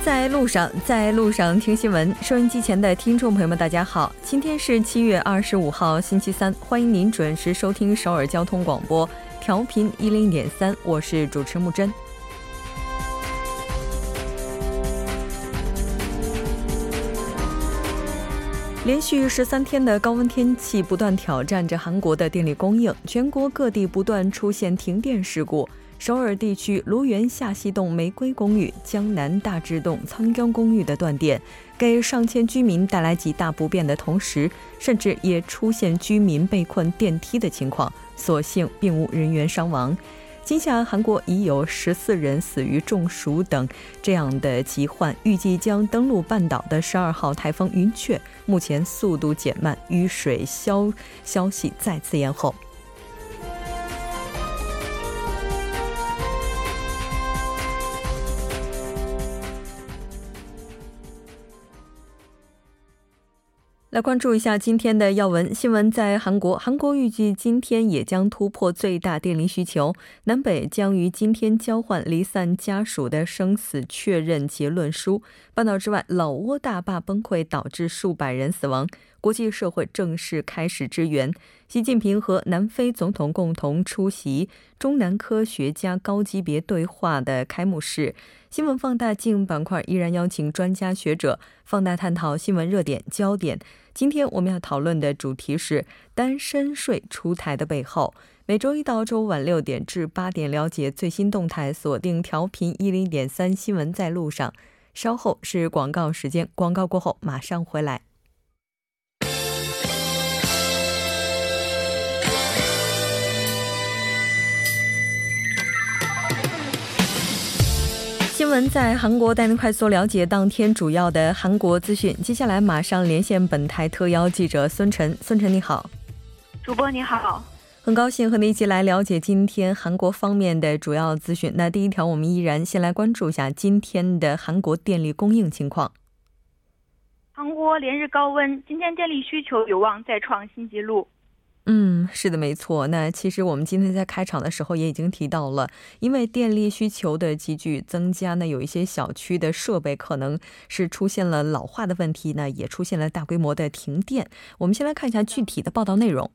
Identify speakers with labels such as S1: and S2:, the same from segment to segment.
S1: 在路上，在路上听新闻。收音机前的听众朋友们，大家好，今天是七月二十五号，星期三，欢迎您准时收听首尔交通广播，调频一零点三，我是主持木真。连续十三天的高温天气不断挑战着韩国的电力供应，全国各地不断出现停电事故。首尔地区卢园下西洞玫瑰公寓、江南大智洞苍江公寓的断电，给上千居民带来极大不便的同时，甚至也出现居民被困电梯的情况。所幸并无人员伤亡。今夏韩国已有十四人死于中暑等这样的疾患。预计将登陆半岛的十二号台风云雀，目前速度减慢，雨水消消息再次延后。来关注一下今天的要闻新闻。在韩国，韩国预计今天也将突破最大电力需求。南北将于今天交换离散家属的生死确认结论书。半岛之外，老挝大坝崩溃导致数百人死亡。国际社会正式开始支援。习近平和南非总统共同出席中南科学家高级别对话的开幕式。新闻放大镜板块依然邀请专家学者放大探讨新闻热点焦点。今天我们要讨论的主题是单身税出台的背后。每周一到周五晚六点至八点，了解最新动态，锁定调频一零点三新闻在路上。稍后是广告时间，广告过后马上回来。新闻在韩国带您快速了解当天主要的韩国资讯。接下来马上连线本台特邀记者孙晨。孙晨你好，
S2: 主播你好，
S1: 很高兴和你一起来了解今天韩国方面的主要资讯。那第一条，我们依然先来关注一下今天的韩国电力供应情况。
S2: 韩国连日高温，今天电力需求有望再创新纪录。
S1: 嗯，是的，没错。那其实我们今天在开场的时候也已经提到了，因为电力需求的急剧增加呢，有一些小区的设备可能是出现了老化的问题，那也出现了大规模的停电。我们先来看一下具体的报道内容。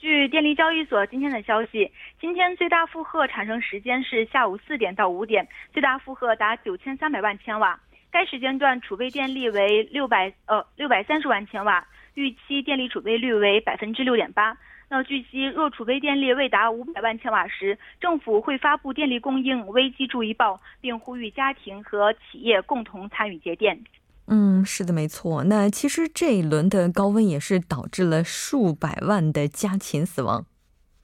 S2: 据电力交易所今天的消息，今天最大负荷产生时间是下午四点到五点，最大负荷达九千三百万千瓦，该时间段储备电力为六百呃六百三十万千瓦。预期电力储备率为百分之六点八。那据悉，若储备电力未达五百万千瓦时，政府会发布电力供应危机注意报，并呼吁家庭和企业共同参与节电。
S1: 嗯，是的，没错。那其实这一轮的高温也是导致了数百万的家禽死亡。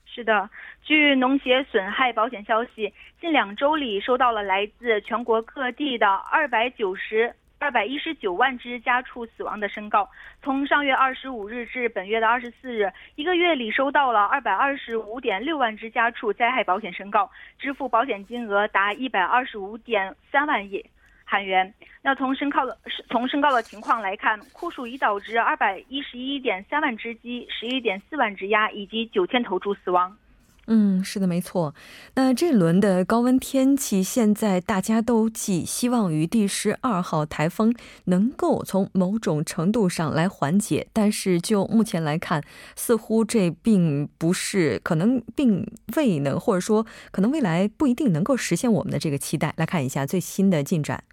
S2: 是的，据农协损害保险消息，近两周里收到了来自全国各地的二百九十。二百一十九万只家畜死亡的申告，从上月二十五日至本月的二十四日，一个月里收到了二百二十五点六万只家畜灾害保险申告，支付保险金额达一百二十五点三万亿韩元。那从申告的从申告的情况来看，酷暑已导致二百一十一点三万只鸡、十一点四万只鸭以及九千头猪死亡。
S1: 嗯，是的，没错。那这轮的高温天气，现在大家都寄希望于第十二号台风能够从某种程度上来缓解，但是就目前来看，似乎这并不是可能，并未能，或者说可能未来不一定能够实现我们的这个期待。来看一下最新的进展。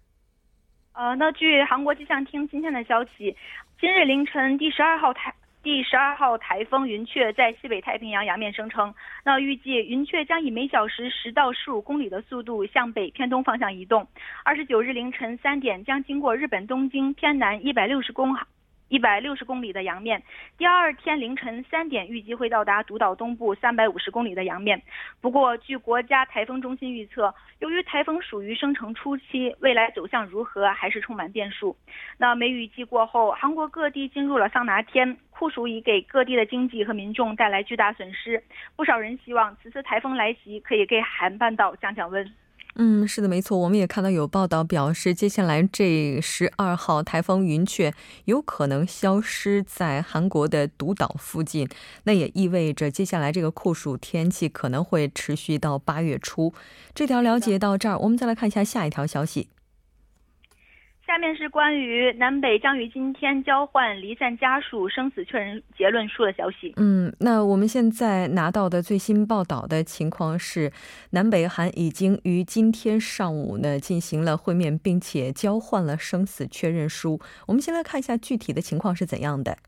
S2: 呃，那据韩国气象厅今天的消息，今日凌晨第十二号台。第十二号台风云雀在西北太平洋洋面生成，那预计云雀将以每小时十到十五公里的速度向北偏东方向移动。二十九日凌晨三点将经过日本东京偏南一百六十公海。一百六十公里的洋面，第二天凌晨三点预计会到达独岛东部三百五十公里的洋面。不过，据国家台风中心预测，由于台风属于生成初期，未来走向如何还是充满变数。那梅雨季过后，韩国各地进入了桑拿天，酷暑已给各地的经济和民众带来巨大损失。不少人希望此次台风来袭可以给韩半岛降降温。
S1: 嗯，是的，没错。我们也看到有报道表示，接下来这十二号台风云雀有可能消失在韩国的独岛附近，那也意味着接下来这个酷暑天气可能会持续到八月初。这条了解到这儿，我们再来看一下下一条消息。
S2: 下面是关于南北将于今天交换离散家属生死确认结论书的消息。
S1: 嗯，那我们现在拿到的最新报道的情况是，南北韩已经于今天上午呢进行了会面，并且交换了生死确认书。我们先来看一下具体的情况是怎样的。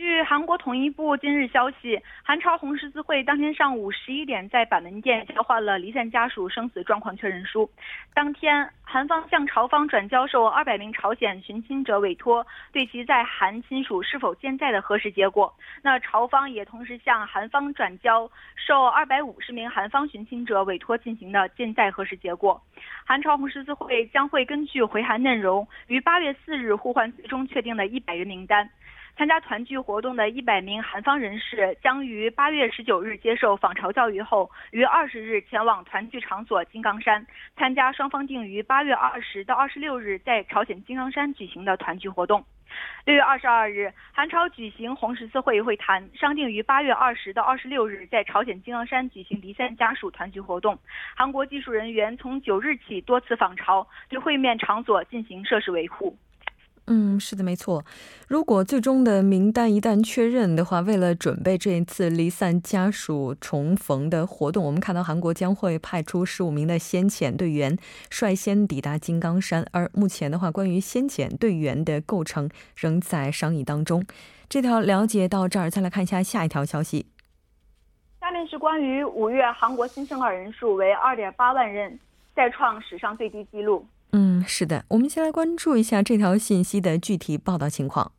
S2: 据韩国统一部今日消息，韩朝红十字会当天上午十一点在板门店交换了离散家属生死状况确认书。当天，韩方向朝方转交受二百名朝鲜寻亲者委托对其在韩亲属是否健在的核实结果。那朝方也同时向韩方转交受二百五十名韩方寻亲者委托进行的健在核实结果。韩朝红十字会将会根据回函内容，于八月四日互换最终确定的一百人名单。参加团聚活动的一百名韩方人士将于八月十九日接受访朝教育后，于二十日前往团聚场所金刚山，参加双方定于八月二十到二十六日在朝鲜金刚山举行的团聚活动。六月二十二日，韩朝举行红十字会会谈，商定于八月二十到二十六日在朝鲜金刚山举行离散家属团聚活动。韩国技术人员从九日起多次访朝，对会面场所进行设施维护。
S1: 嗯，是的，没错。如果最终的名单一旦确认的话，为了准备这一次离散家属重逢的活动，我们看到韩国将会派出十五名的先遣队员率先抵达金刚山。而目前的话，关于先遣队员的构成仍在商议当中。这条了解到这儿，再来看一下下一条消息。
S2: 下面是关于五月韩国新生儿人数为二点八万人，再创史上最低纪录。
S1: 嗯，是的，我们先来关注一下这条信息的具体报道情况。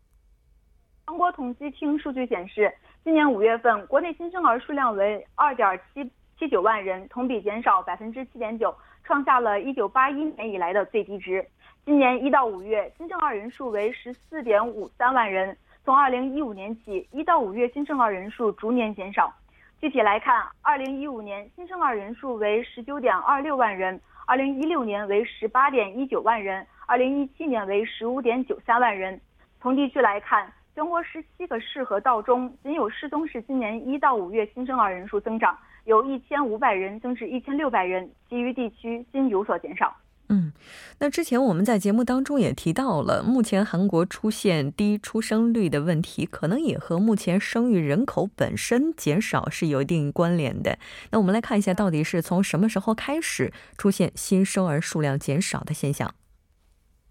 S2: 韩国统计厅数据显示，今年五月份国内新生儿数量为二点七七九万人，同比减少百分之七点九，创下了一九八一年以来的最低值。今年一到五月新生儿人数为十四点五三万人，从二零一五年起，一到五月新生儿人数逐年减少。具体来看，二零一五年新生儿人数为十九点二六万人。二零一六年为十八点一九万人，二零一七年为十五点九三万人。从地区来看，全国十七个市和道中，仅有市东市今年一到五月新生儿人数增长，由一千五百人增至一千六百人，其余地区均有所减少。
S1: 嗯，那之前我们在节目当中也提到了，目前韩国出现低出生率的问题，可能也和目前生育人口本身减少是有一定关联的。那我们来看一下，到底是从什么时候开始出现新生儿数量减少的现象？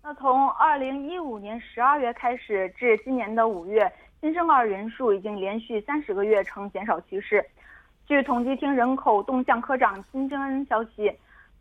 S2: 那从二零一五年十二月开始至今年的五月，新生儿人数已经连续三十个月呈减少趋势。据统计厅人口动向科长金正恩消息。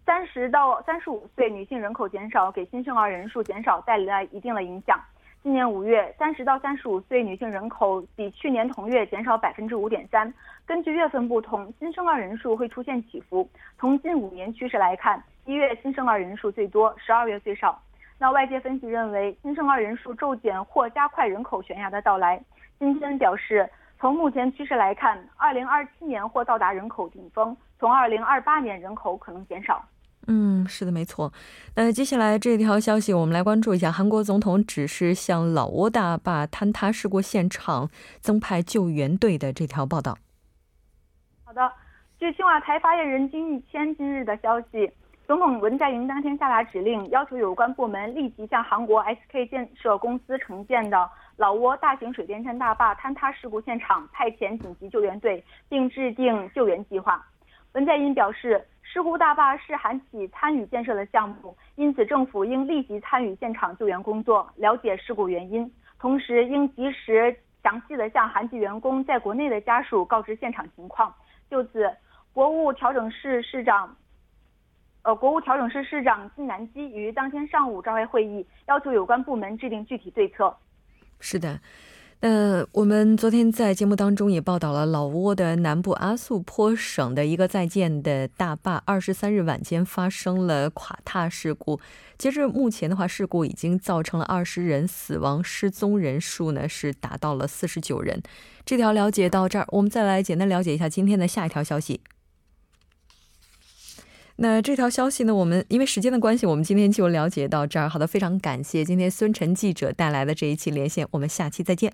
S2: 三十到三十五岁女性人口减少，给新生儿人数减少带来一定的影响。今年五月，三十到三十五岁女性人口比去年同月减少百分之五点三。根据月份不同，新生儿人数会出现起伏。从近五年趋势来看，一月新生儿人数最多，十二月最少。那外界分析认为，新生儿人数骤减或加快人口悬崖的到来。金天表示，从目前趋势来看，二零二七年或到达人口顶峰，从二零二八年人口可能减少。
S1: 嗯，是的，没错。那接下来这条消息，我们来关注一下。韩国总统指示向老挝大坝坍塌事故现场增派救援队的这条报道。
S2: 好的，据青瓦台发言人金玉谦今日的消息，总统文在寅当天下达指令，要求有关部门立即向韩国 SK 建设公司承建的老挝大型水电站大坝坍塌事故现场派遣紧急救援队，并制定救援计划。文在寅表示。事故大坝是韩企参与建设的项目，因此政府应立即参与现场救援工作，了解事故原因，同时应及时详细的向韩籍员工在国内的家属告知现场情况。就此，国务调整室市长，呃，国务调整室市长金南基于当天上午召开会议，要求有关部门制定具体对策。
S1: 是的。那我们昨天在节目当中也报道了老挝的南部阿素坡省的一个在建的大坝，二十三日晚间发生了垮塌事故。截至目前的话，事故已经造成了二十人死亡，失踪人数呢是达到了四十九人。这条了解到这儿，我们再来简单了解一下今天的下一条消息。那这条消息呢，我们因为时间的关系，我们今天就了解到这儿。好的，非常感谢今天孙晨记者带来的这一期连线，我们下期再见。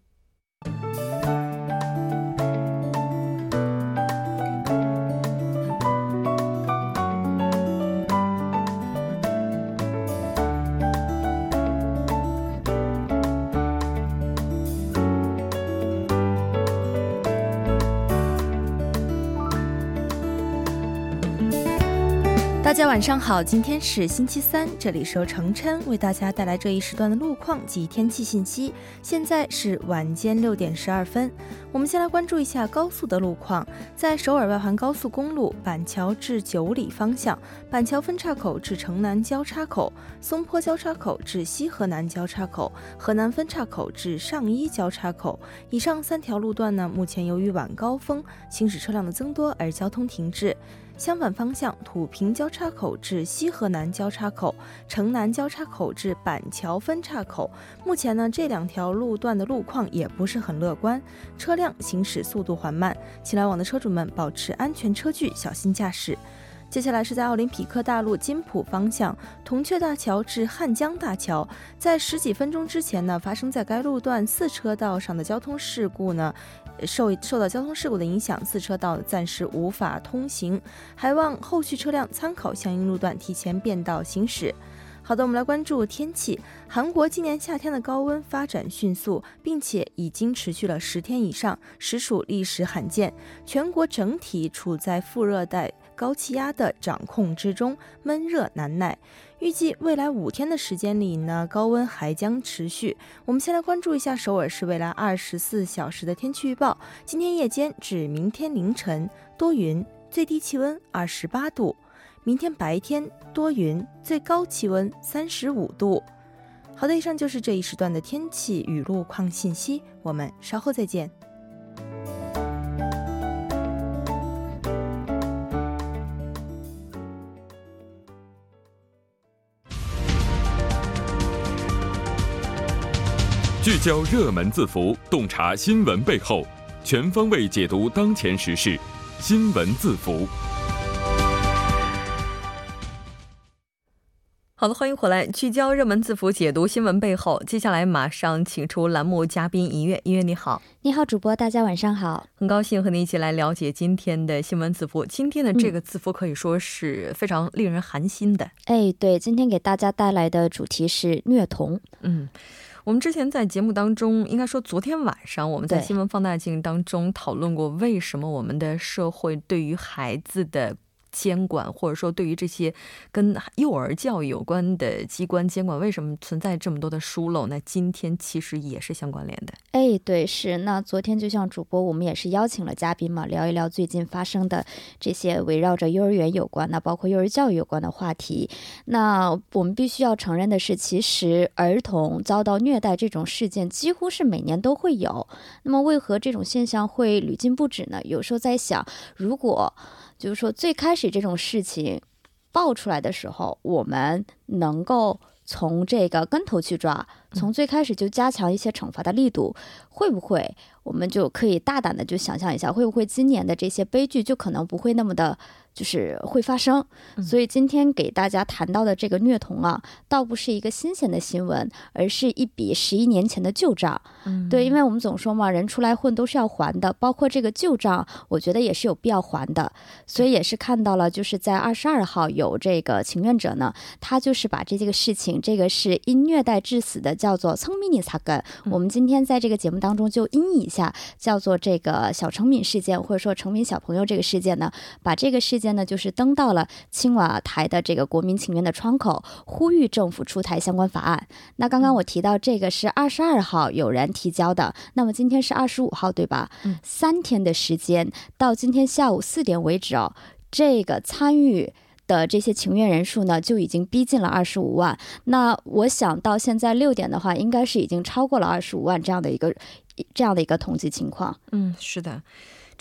S3: 大家晚上好，今天是星期三，这里是由程琛为大家带来这一时段的路况及天气信息。现在是晚间六点十二分，我们先来关注一下高速的路况。在首尔外环高速公路板桥至九里方向，板桥分岔口至城南交叉口、松坡交叉口至西河南交叉口、河南分岔口至上一交叉口，以上三条路段呢，目前由于晚高峰行驶车辆的增多而交通停滞。相反方向，土平交叉口至西河南交叉口、城南交叉口至板桥分岔口，目前呢这两条路段的路况也不是很乐观，车辆行驶速度缓慢，请来往的车主们保持安全车距，小心驾驶。接下来是在奥林匹克大陆金浦方向，铜雀大桥至汉江大桥，在十几分钟之前呢，发生在该路段四车道上的交通事故呢。受受到交通事故的影响，四车道暂时无法通行，还望后续车辆参考相应路段提前变道行驶。好的，我们来关注天气。韩国今年夏天的高温发展迅速，并且已经持续了十天以上，实属历史罕见。全国整体处在副热带高气压的掌控之中，闷热难耐。预计未来五天的时间里呢，高温还将持续。我们先来关注一下首尔市未来二十四小时的天气预报。今天夜间至明天凌晨多云，最低气温二十八度；明天白天多云，最高气温三十五度。好的，以上就是这一时段的天气与路况信息，我们稍后再见。
S4: 聚焦热门字符，洞察新闻背后，全方位解读当前时事。新闻字符。
S1: 好的，欢迎回来，聚焦热门字符，解读新闻背后。接下来马上请出栏目嘉宾音乐，音乐你好，
S5: 你好，主播，大家晚上好，
S1: 很高兴和你一起来了解今天的新闻字符。今天的这个字符可以说是非常令人寒心的。
S5: 哎，对，今天给大家带来的主题是虐童。
S1: 嗯。我们之前在节目当中，应该说昨天晚上我们在新闻放大镜当中讨论过，为什么我们的社会对于孩子的。监管或者说对于这些跟幼儿教育有关的机关监管，为什么存在这么多的疏漏？那今天其实也是相关联的。
S5: 哎，对，是。那昨天就像主播，我们也是邀请了嘉宾嘛，聊一聊最近发生的这些围绕着幼儿园有关的，包括幼儿教育有关的话题。那我们必须要承认的是，其实儿童遭到虐待这种事件几乎是每年都会有。那么为何这种现象会屡禁不止呢？有时候在想，如果就是说，最开始这种事情爆出来的时候，我们能够从这个根头去抓，从最开始就加强一些惩罚的力度，会不会我们就可以大胆的就想象一下，会不会今年的这些悲剧就可能不会那么的。就是会发生，所以今天给大家谈到的这个虐童啊，倒不是一个新鲜的新闻，而是一笔十一年前的旧账。嗯，对，因为我们总说嘛，人出来混都是要还的，包括这个旧账，我觉得也是有必要还的。所以也是看到了，就是在二十二号有这个情愿者呢，他就是把这这个事情，这个是因虐待致死的，叫做聪明尼擦根。我们今天在这个节目当中就音译一下，叫做这个小成敏事件，或者说成敏小朋友这个事件呢，把这个事。间呢，就是登到了青瓦台的这个国民请愿的窗口，呼吁政府出台相关法案。那刚刚我提到这个是二十二号有人提交的，那么今天是二十五号，对吧？嗯，三天的时间，到今天下午四点为止哦，这个参与的这些请愿人数呢，就已经逼近了二十五万。那我想到现在六点的话，应该是已经超过了二十五万这样的一个这样的一个统计情况。
S1: 嗯，是的。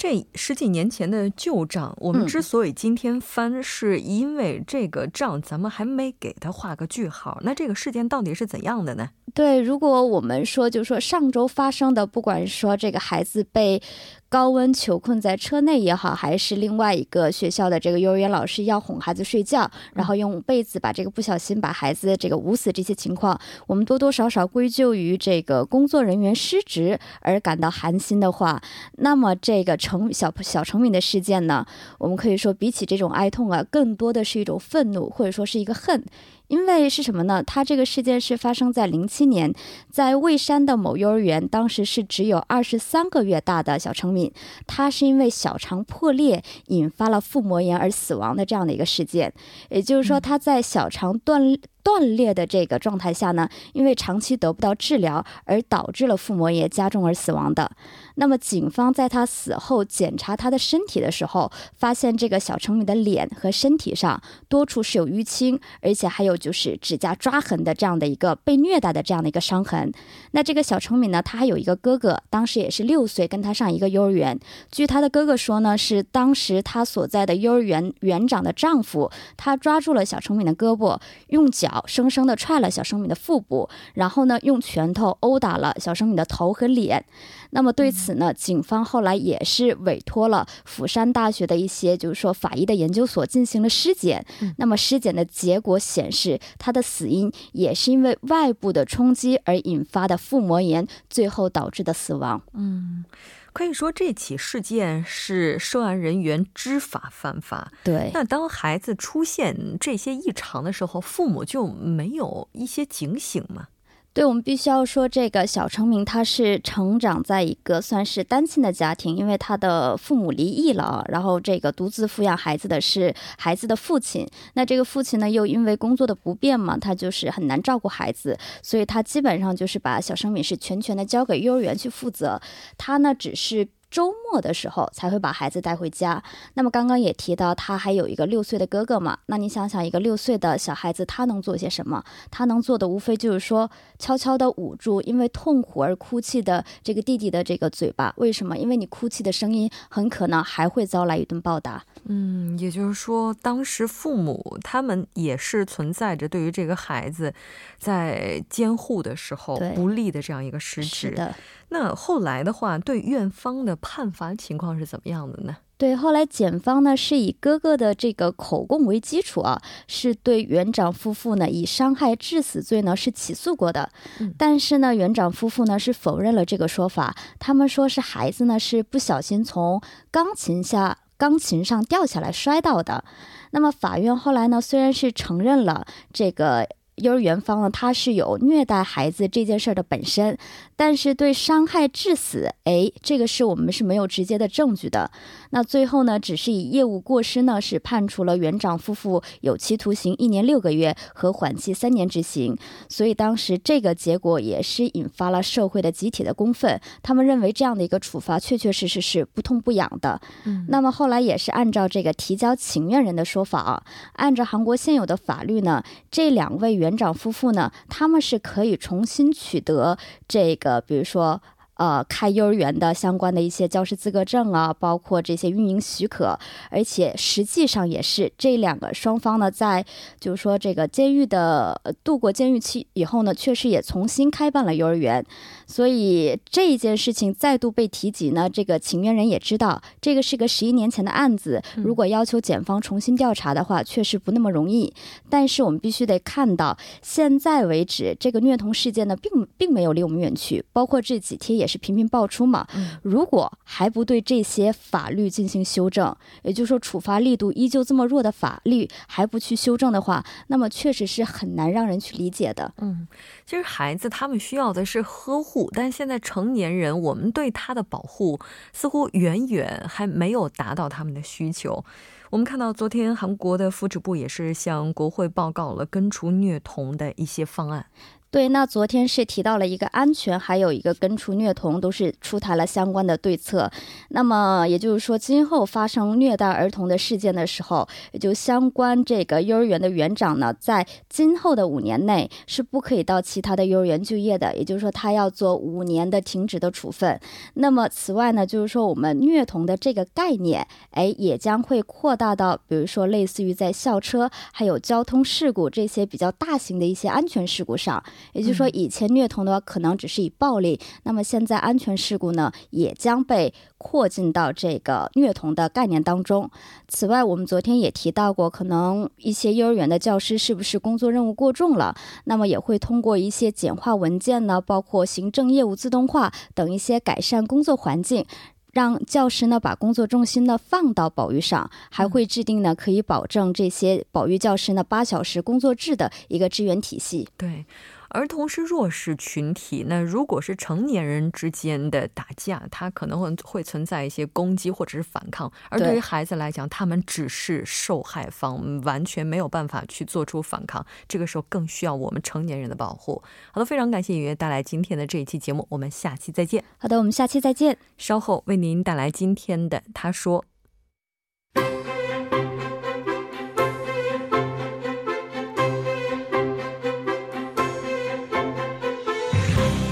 S1: 这十几年前的旧账，我们之所以今天翻，是因为这个账咱们还没给他画个句号。那这个事件到底是怎样的呢？
S5: 对，如果我们说，就是说上周发生的，不管说这个孩子被。高温囚困在车内也好，还是另外一个学校的这个幼儿园老师要哄孩子睡觉，然后用被子把这个不小心把孩子这个捂死这些情况，我们多多少少归咎于这个工作人员失职而感到寒心的话，那么这个成小小成敏的事件呢，我们可以说比起这种哀痛啊，更多的是一种愤怒，或者说是一个恨。因为是什么呢？他这个事件是发生在零七年，在蔚山的某幼儿园，当时是只有二十三个月大的小程敏，他是因为小肠破裂引发了腹膜炎而死亡的这样的一个事件。也就是说，他在小肠断。断裂的这个状态下呢，因为长期得不到治疗而导致了腹膜炎加重而死亡的。那么，警方在他死后检查他的身体的时候，发现这个小成敏的脸和身体上多处是有淤青，而且还有就是指甲抓痕的这样的一个被虐待的这样的一个伤痕。那这个小成敏呢，他还有一个哥哥，当时也是六岁，跟他上一个幼儿园。据他的哥哥说呢，是当时他所在的幼儿园园长的丈夫，他抓住了小成敏的胳膊，用脚。生生的踹了小生敏的腹部，然后呢，用拳头殴打了小生敏的头和脸。那么对此呢，警方后来也是委托了釜山大学的一些，就是说法医的研究所进行了尸检。那么尸检的结果显示，他的死因也是因为外部的冲击而引发的腹膜炎，最后导致的死亡。
S1: 嗯。可以说，这起事件是涉案人员知法犯法。
S5: 对，
S1: 那当孩子出现这些异常的时候，父母就没有一些警醒吗？
S5: 对，我们必须要说，这个小成明他是成长在一个算是单亲的家庭，因为他的父母离异了，然后这个独自抚养孩子的是孩子的父亲。那这个父亲呢，又因为工作的不便嘛，他就是很难照顾孩子，所以他基本上就是把小生敏是全权的交给幼儿园去负责，他呢只是。周末的时候才会把孩子带回家。那么刚刚也提到，他还有一个六岁的哥哥嘛？那你想想，一个六岁的小孩子，他能做些什么？他能做的无非就是说，悄悄地捂住因为痛苦而哭泣的这个弟弟的这个嘴巴。为什么？因为你哭泣的声音很可能还会遭来一顿暴打。
S1: 嗯，也就是说，当时父母他们也是存在着对于这个孩子在监护的时候不利的这样一个失职。
S5: 的。
S1: 那后来的话，对院方的判罚情况是怎么样的呢？
S5: 对，后来检方呢是以哥哥的这个口供为基础啊，是对园长夫妇呢以伤害致死罪呢是起诉过的。但是呢，园长夫妇呢是否认了这个说法，他们说是孩子呢是不小心从钢琴下钢琴上掉下来摔倒的。那么法院后来呢虽然是承认了这个。幼儿园方呢，他是有虐待孩子这件事儿的本身，但是对伤害致死，哎，这个是我们是没有直接的证据的。那最后呢，只是以业务过失呢，是判处了园长夫妇有期徒刑一年六个月和缓期三年执行。所以当时这个结果也是引发了社会的集体的公愤，他们认为这样的一个处罚确确实实是不痛不痒的。嗯，那么后来也是按照这个提交请愿人的说法啊，按照韩国现有的法律呢，这两位园园长夫妇呢，他们是可以重新取得这个，比如说。呃，开幼儿园的相关的一些教师资格证啊，包括这些运营许可，而且实际上也是这两个双方呢，在就是说这个监狱的度过监狱期以后呢，确实也重新开办了幼儿园。所以这一件事情再度被提及呢，这个请愿人也知道，这个是个十一年前的案子，如果要求检方重新调查的话，确实不那么容易。但是我们必须得看到，现在为止，这个虐童事件呢，并并没有离我们远去，包括这几天也。是频频爆出嘛？如果还不对这些法律进行修正，也就是说处罚力度依旧这么弱的法律还不去修正的话，那么确实是很难让人去理解的。
S1: 嗯，其实孩子他们需要的是呵护，但现在成年人我们对他的保护似乎远远还没有达到他们的需求。我们看到昨天韩国的福祉部也是向国会报告了根除虐童的一些方案。
S5: 对，那昨天是提到了一个安全，还有一个根除虐童，都是出台了相关的对策。那么也就是说，今后发生虐待儿童的事件的时候，也就相关这个幼儿园的园长呢，在今后的五年内是不可以到其他的幼儿园就业的。也就是说，他要做五年的停职的处分。那么此外呢，就是说我们虐童的这个概念，哎，也将会扩大到，比如说类似于在校车、还有交通事故这些比较大型的一些安全事故上。也就是说，以前虐童的话，可能只是以暴力；那么现在安全事故呢，也将被扩进到这个虐童的概念当中。此外，我们昨天也提到过，可能一些幼儿园的教师是不是工作任务过重了？那么也会通过一些简化文件呢，包括行政业务自动化等一些改善工作环境。让教师呢把工作重心呢放到保育上，还会制定呢可以保证这些保育教师呢八小时工作制的一个支援体系。
S1: 对。儿童是弱势群体，那如果是成年人之间的打架，他可能会会存在一些攻击或者是反抗，而对于孩子来讲，他们只是受害方，完全没有办法去做出反抗。这个时候更需要我们成年人的保护。好的，非常感谢雨月带来今天的这一期节目，我们下期再见。
S5: 好的，我们下期再见。
S1: 稍后为您带来今天的他说。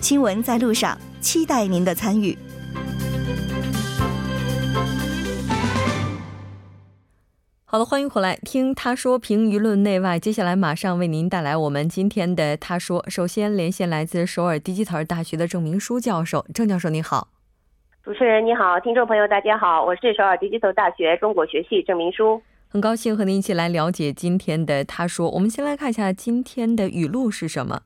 S6: 新闻在路上，期待您的参与。
S1: 好了，欢迎回来听他说评舆论内外。接下来马上为您带来我们今天的他说。首先连线来自首尔 Digital 大学的郑明书教授，郑教授您好。
S7: 主持人你好，听众朋友大家好，我是首尔 Digital 大学中国学系郑明书，
S1: 很高兴和您一起来了解今天的他说。我们先来看一下今天的语录是什么。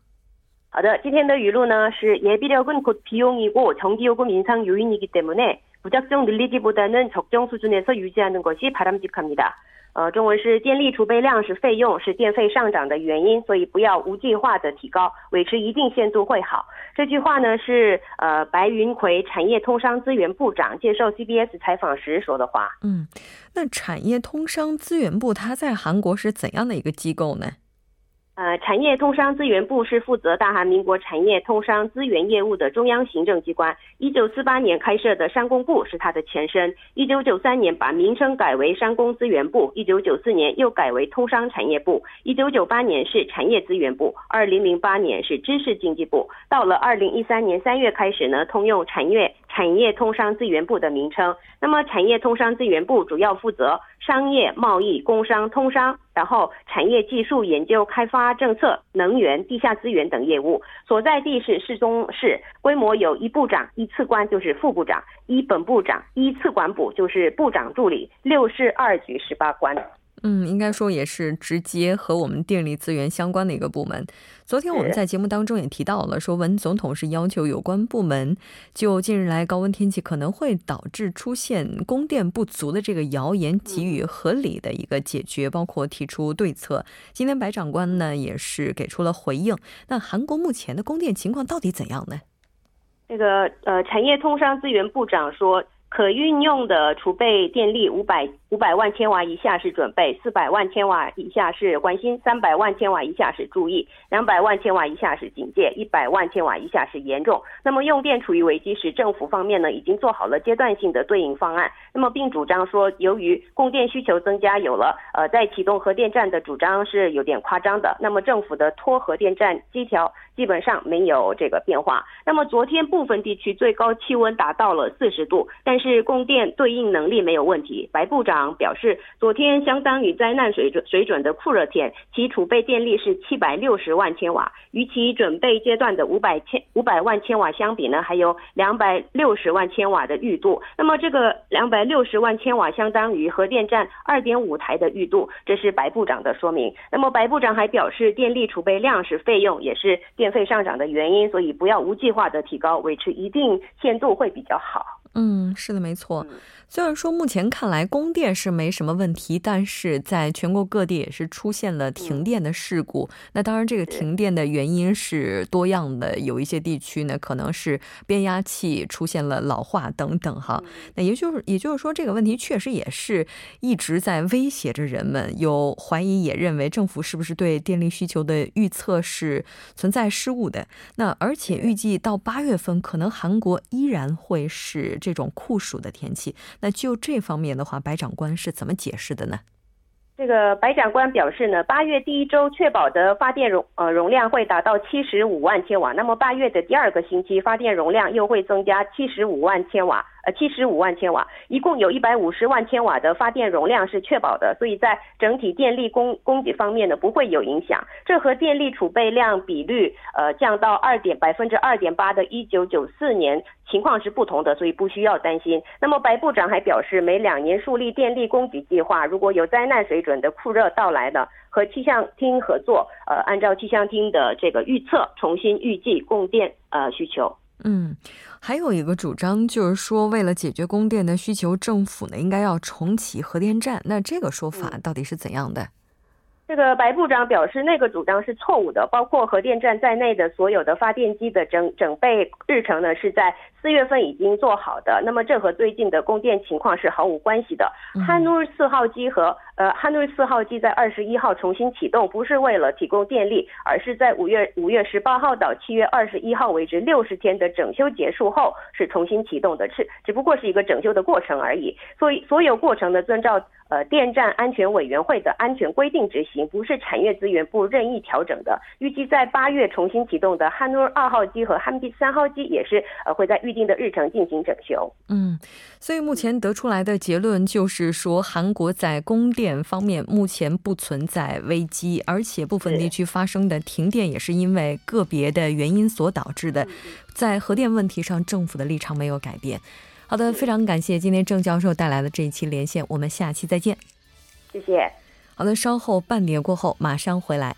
S7: 好的，今天的语录呢是예비력은곧비용이고전기요금인상요인이기때문에무작정늘리기보다는적정수준에서유지하는것이바람직합니다呃，中文是电力储备量是费用，是电费上涨的原因，所以不要无计划的提高，维持一定限度会好。这句话呢是呃白云葵产业通商资源部长接受 CBS 采访时说的话。
S1: 嗯，那产业通商资源部它在韩国是怎样的一个机构呢？
S7: 呃，产业通商资源部是负责大韩民国产业通商资源业务的中央行政机关。一九四八年开设的商工部是它的前身。一九九三年把名称改为商工资源部，一九九四年又改为通商产业部，一九九八年是产业资源部，二零零八年是知识经济部。到了二零一三年三月开始呢，通用产业产业通商资源部的名称。那么，产业通商资源部主要负责。商业贸易、工商、通商，然后产业技术研究开发、政策、能源、地下资源等业务，所在地是市中市，规模有一部长、一次官就是副部长，一本部长、一次管部就是部长助理，六市二局十八官。
S1: 嗯，应该说也是直接和我们电力资源相关的一个部门。昨天我们在节目当中也提到了，说文总统是要求有关部门就近日来高温天气可能会导致出现供电不足的这个谣言给予合理的一个解决，包括提出对策。今天白长官呢也是给出了回应。那韩国目前的供电情况到底怎样呢？
S7: 这个呃，产业通商资源部长说。可运用的储备电力五百五百万千瓦以下是准备，四百万千瓦以下是关心，三百万千瓦以下是注意，两百万千瓦以下是警戒，一百万千瓦以下是严重。那么用电处于危机时，政府方面呢已经做好了阶段性的对应方案。那么并主张说，由于供电需求增加，有了呃在启动核电站的主张是有点夸张的。那么政府的拖核电站机条基本上没有这个变化。那么昨天部分地区最高气温达到了四十度，但是供电对应能力没有问题。白部长表示，昨天相当于灾难水准水准的酷热天，其储备电力是七百六十万千瓦，与其准备阶段的五百千五百万千瓦相比呢，还有两百六十万千瓦的预度。那么这个两百六十万千瓦相当于核电站二点五台的预度，这是白部长的说明。那么白部长还表示，电力储备量是费用，也是电费上涨的原因，所以不要无计划的提高，维持一定限度会比较好。
S1: 嗯，是的，没错。虽然说目前看来供电是没什么问题，但是在全国各地也是出现了停电的事故。那当然，这个停电的原因是多样的，有一些地区呢可能是变压器出现了老化等等哈。那也就是也就是说，这个问题确实也是一直在威胁着人们。有怀疑也认为政府是不是对电力需求的预测是存在失误的？那而且预计到八月份，可能韩国依然会是这种酷暑的天气。那就这方面的话，白长官是怎么解释的呢？
S7: 这个白长官表示呢，八月第一周确保的发电容呃容量会达到七十五万千瓦，那么八月的第二个星期发电容量又会增加七十五万千瓦。呃七十五万千瓦，一共有一百五十万千瓦的发电容量是确保的，所以在整体电力供供给方面呢不会有影响。这和电力储备量比率呃降到二点百分之二点八的一九九四年情况是不同的，所以不需要担心。那么白部长还表示，每两年树立电力供给计划，如果有灾难水准的酷热到来呢？和气象厅合作，呃，按照气象厅的这个预测，重新预计供电呃需求。
S1: 嗯，还有一个主张就是说，为了解决供电的需求，政府呢应该要重启核电站。那这个说法到底是怎样的？
S7: 这个白部长表示，那个主张是错误的，包括核电站在内的所有的发电机的整整备日程呢，是在四月份已经做好的。那么这和最近的供电情况是毫无关系的。汉努尔四号机和呃汉努尔四号机在二十一号重新启动，不是为了提供电力，而是在五月五月十八号到七月二十一号为止六十天的整修结束后是重新启动的，是只不过是一个整修的过程而已。所以所有过程呢，遵照。呃，电站安全委员会的安全规定执行，不是产业资源部任意调整的。预计在八月重新启动的汉诺尔二号机和汉必三号机也是呃会在预定的日程进行整修。
S1: 嗯，所以目前得出来的结论就是说，韩国在供电方面目前不存在危机，而且部分地区发生的停电也是因为个别的原因所导致的。在核电问题上，政府的立场没有改变。好的，非常感谢今天郑教授带来的这一期连线，我们下期再见。
S7: 谢谢。
S1: 好的，稍后半点过后马上回来。